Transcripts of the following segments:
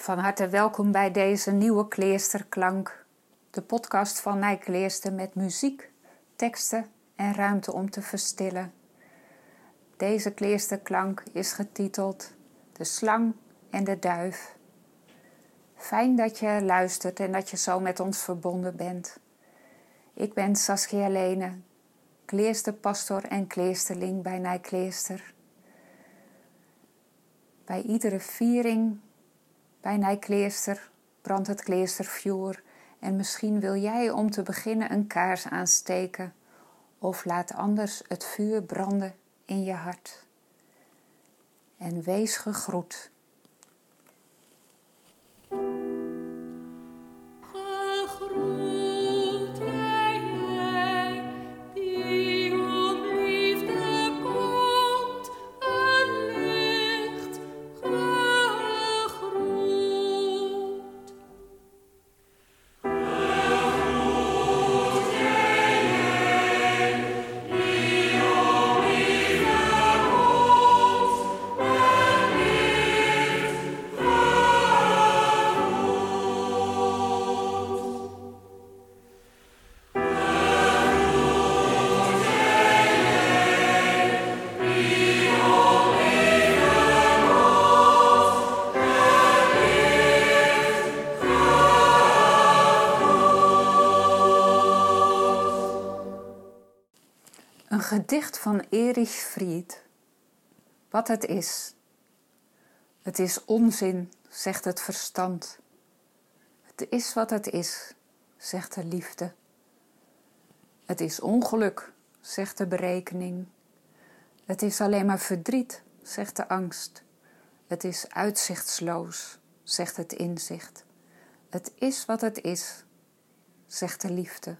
Van harte welkom bij deze nieuwe Kleesterklank, de podcast van Nij Kleester met muziek, teksten en ruimte om te verstillen. Deze Kleesterklank is getiteld De slang en de duif. Fijn dat je luistert en dat je zo met ons verbonden bent. Ik ben Saskia Lene, kleesterpastor en kleesterling bij Nijkleester. Bij iedere viering bij Nijkleester brandt het kleestervuur en misschien wil jij om te beginnen een kaars aansteken of laat anders het vuur branden in je hart. En wees gegroet. Gedicht van Erich Fried. Wat het is. Het is onzin, zegt het verstand. Het is wat het is, zegt de liefde. Het is ongeluk, zegt de berekening. Het is alleen maar verdriet, zegt de angst. Het is uitzichtsloos, zegt het inzicht. Het is wat het is, zegt de liefde.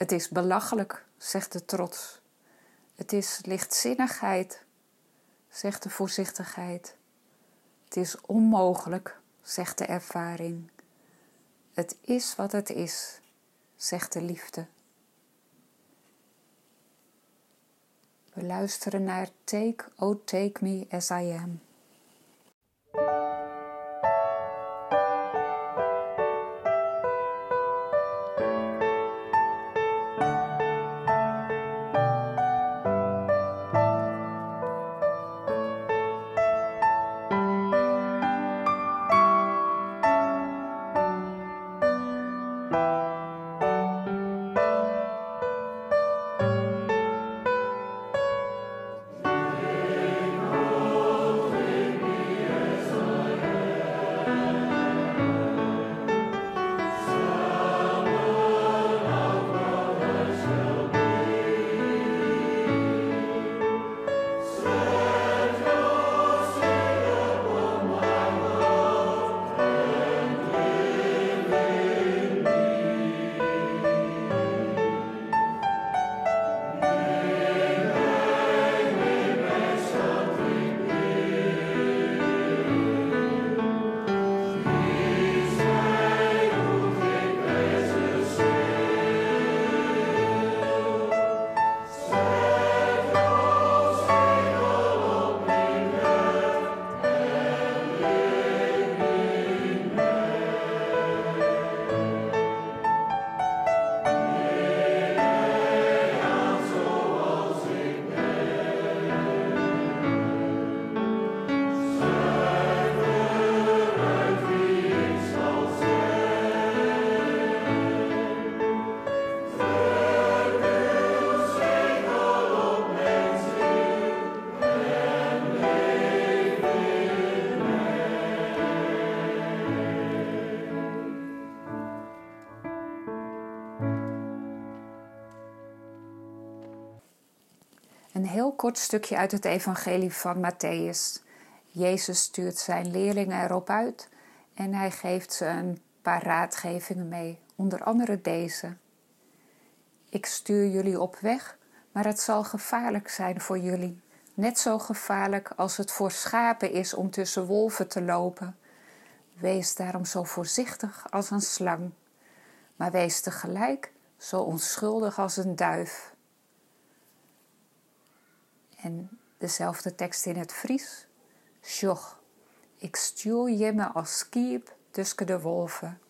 Het is belachelijk, zegt de trots. Het is lichtzinnigheid, zegt de voorzichtigheid. Het is onmogelijk, zegt de ervaring. Het is wat het is, zegt de liefde. We luisteren naar Take, Oh Take Me As I Am. Een heel kort stukje uit het Evangelie van Matthäus. Jezus stuurt zijn leerlingen erop uit en hij geeft ze een paar raadgevingen mee, onder andere deze. Ik stuur jullie op weg, maar het zal gevaarlijk zijn voor jullie. Net zo gevaarlijk als het voor schapen is om tussen wolven te lopen. Wees daarom zo voorzichtig als een slang, maar wees tegelijk zo onschuldig als een duif. En dezelfde tekst in het Fries. Sjoch, Ik stuur je me als kiep tussen de wolven.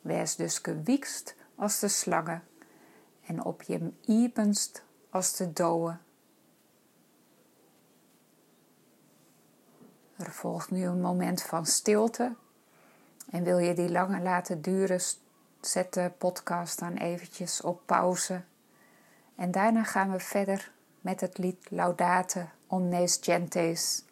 Wees dus gewiekst als de slangen en op je iepenst als de doden. Er volgt nu een moment van stilte. En wil je die langer laten duren, zet de podcast dan eventjes op pauze. En daarna gaan we verder met het lied Laudate Omnes Gentes.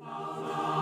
Allah.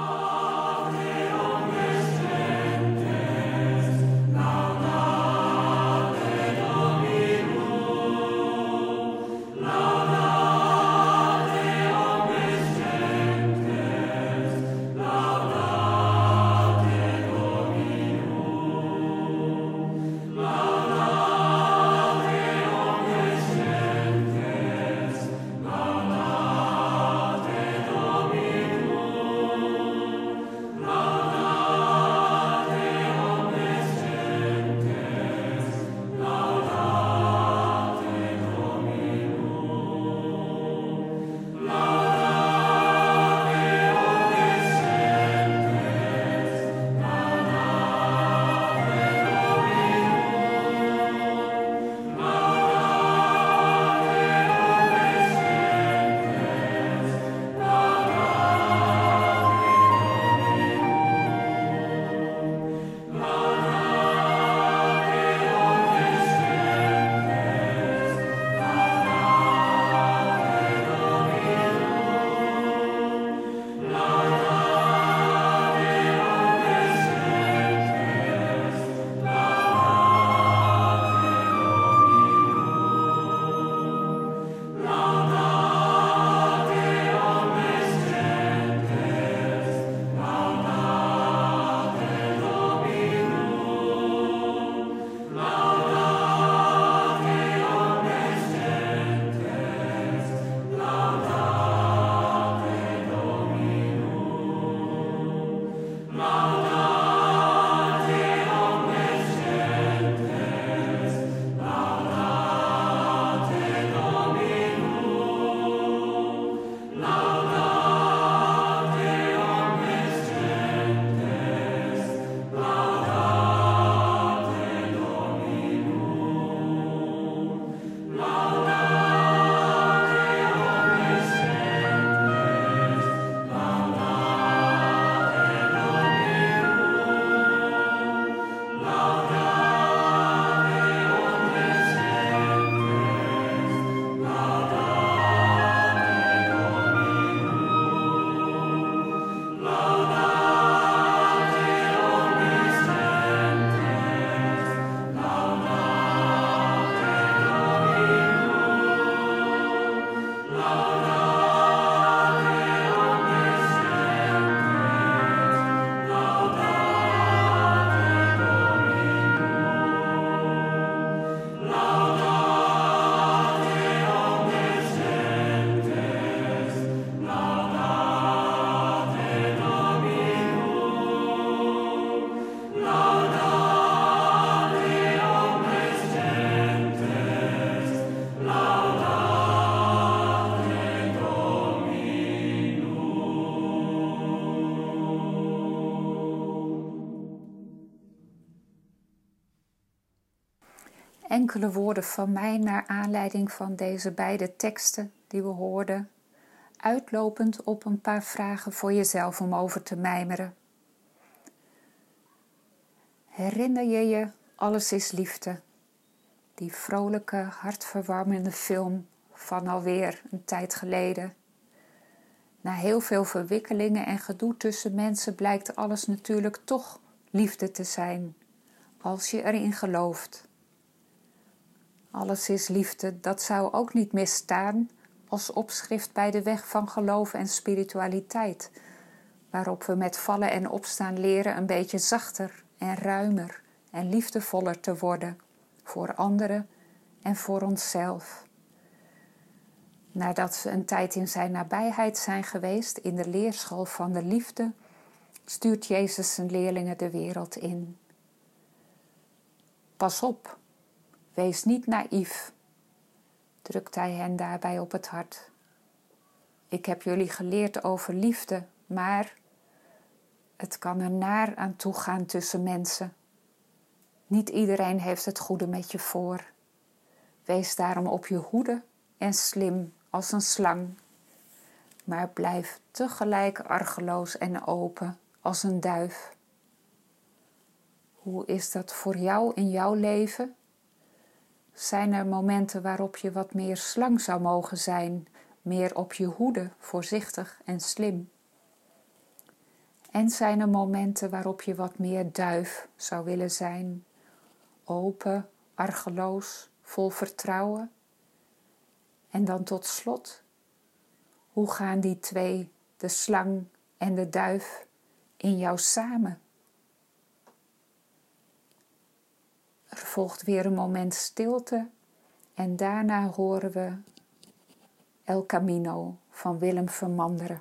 Enkele woorden van mij naar aanleiding van deze beide teksten die we hoorden, uitlopend op een paar vragen voor jezelf om over te mijmeren. Herinner je je Alles is Liefde, die vrolijke, hartverwarmende film van alweer een tijd geleden? Na heel veel verwikkelingen en gedoe tussen mensen blijkt alles natuurlijk toch liefde te zijn, als je erin gelooft. Alles is liefde, dat zou ook niet misstaan als opschrift bij de weg van geloof en spiritualiteit, waarop we met vallen en opstaan leren een beetje zachter en ruimer en liefdevoller te worden voor anderen en voor onszelf. Nadat we een tijd in zijn nabijheid zijn geweest in de leerschool van de liefde, stuurt Jezus zijn leerlingen de wereld in. Pas op, wees niet naïef, drukt hij hen daarbij op het hart. Ik heb jullie geleerd over liefde, maar het kan er naar aan toe gaan tussen mensen. Niet iedereen heeft het goede met je voor. Wees daarom op je hoede en slim als een slang, maar blijf tegelijk argeloos en open als een duif. Hoe is dat voor jou in jouw leven? Zijn er momenten waarop je wat meer slang zou mogen zijn, meer op je hoede, voorzichtig en slim? En zijn er momenten waarop je wat meer duif zou willen zijn, open, argeloos, vol vertrouwen? En dan tot slot, hoe gaan die twee, de slang en de duif, in jou samen? Er volgt weer een moment stilte en daarna horen we El Camino van Willem Vermanderen.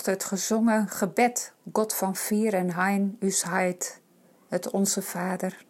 Het gezongen gebed, God van Vier en Hein, us heid, het Onze Vader.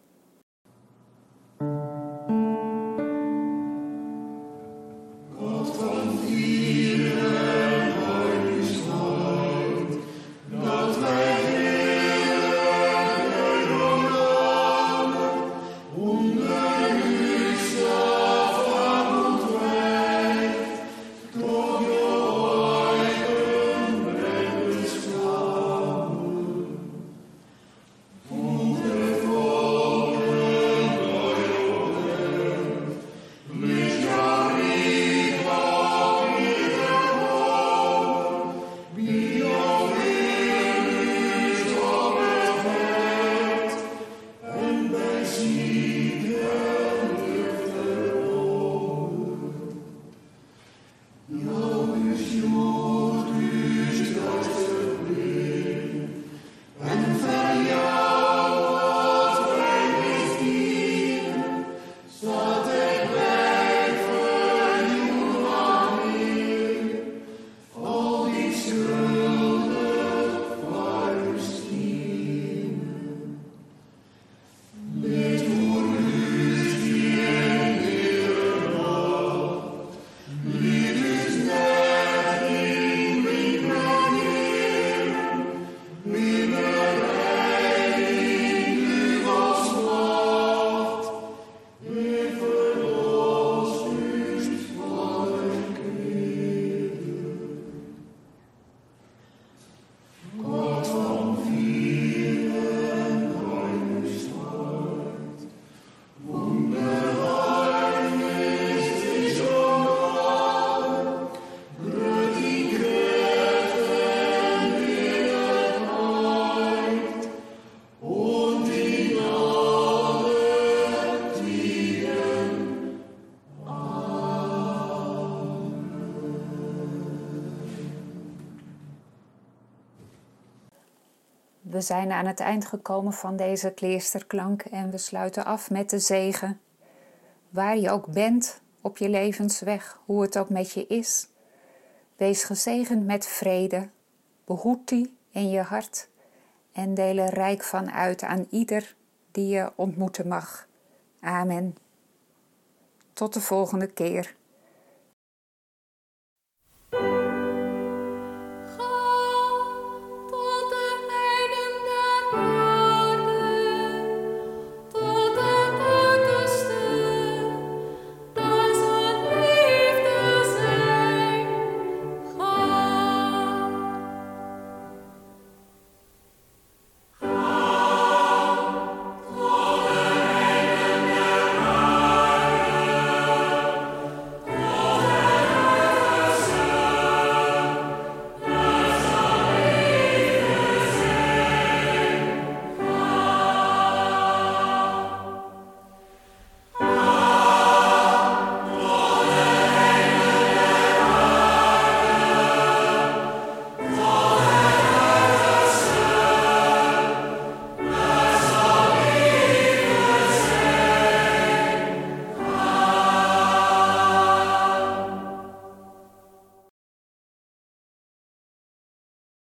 Zijn aan het eind gekomen van deze kleersterklank en we sluiten af met de zegen. Waar je ook bent op je levensweg, hoe het ook met je is, wees gezegend met vrede, behoed die in je hart en deel er rijk van uit aan ieder die je ontmoeten mag. Amen. Tot de volgende keer.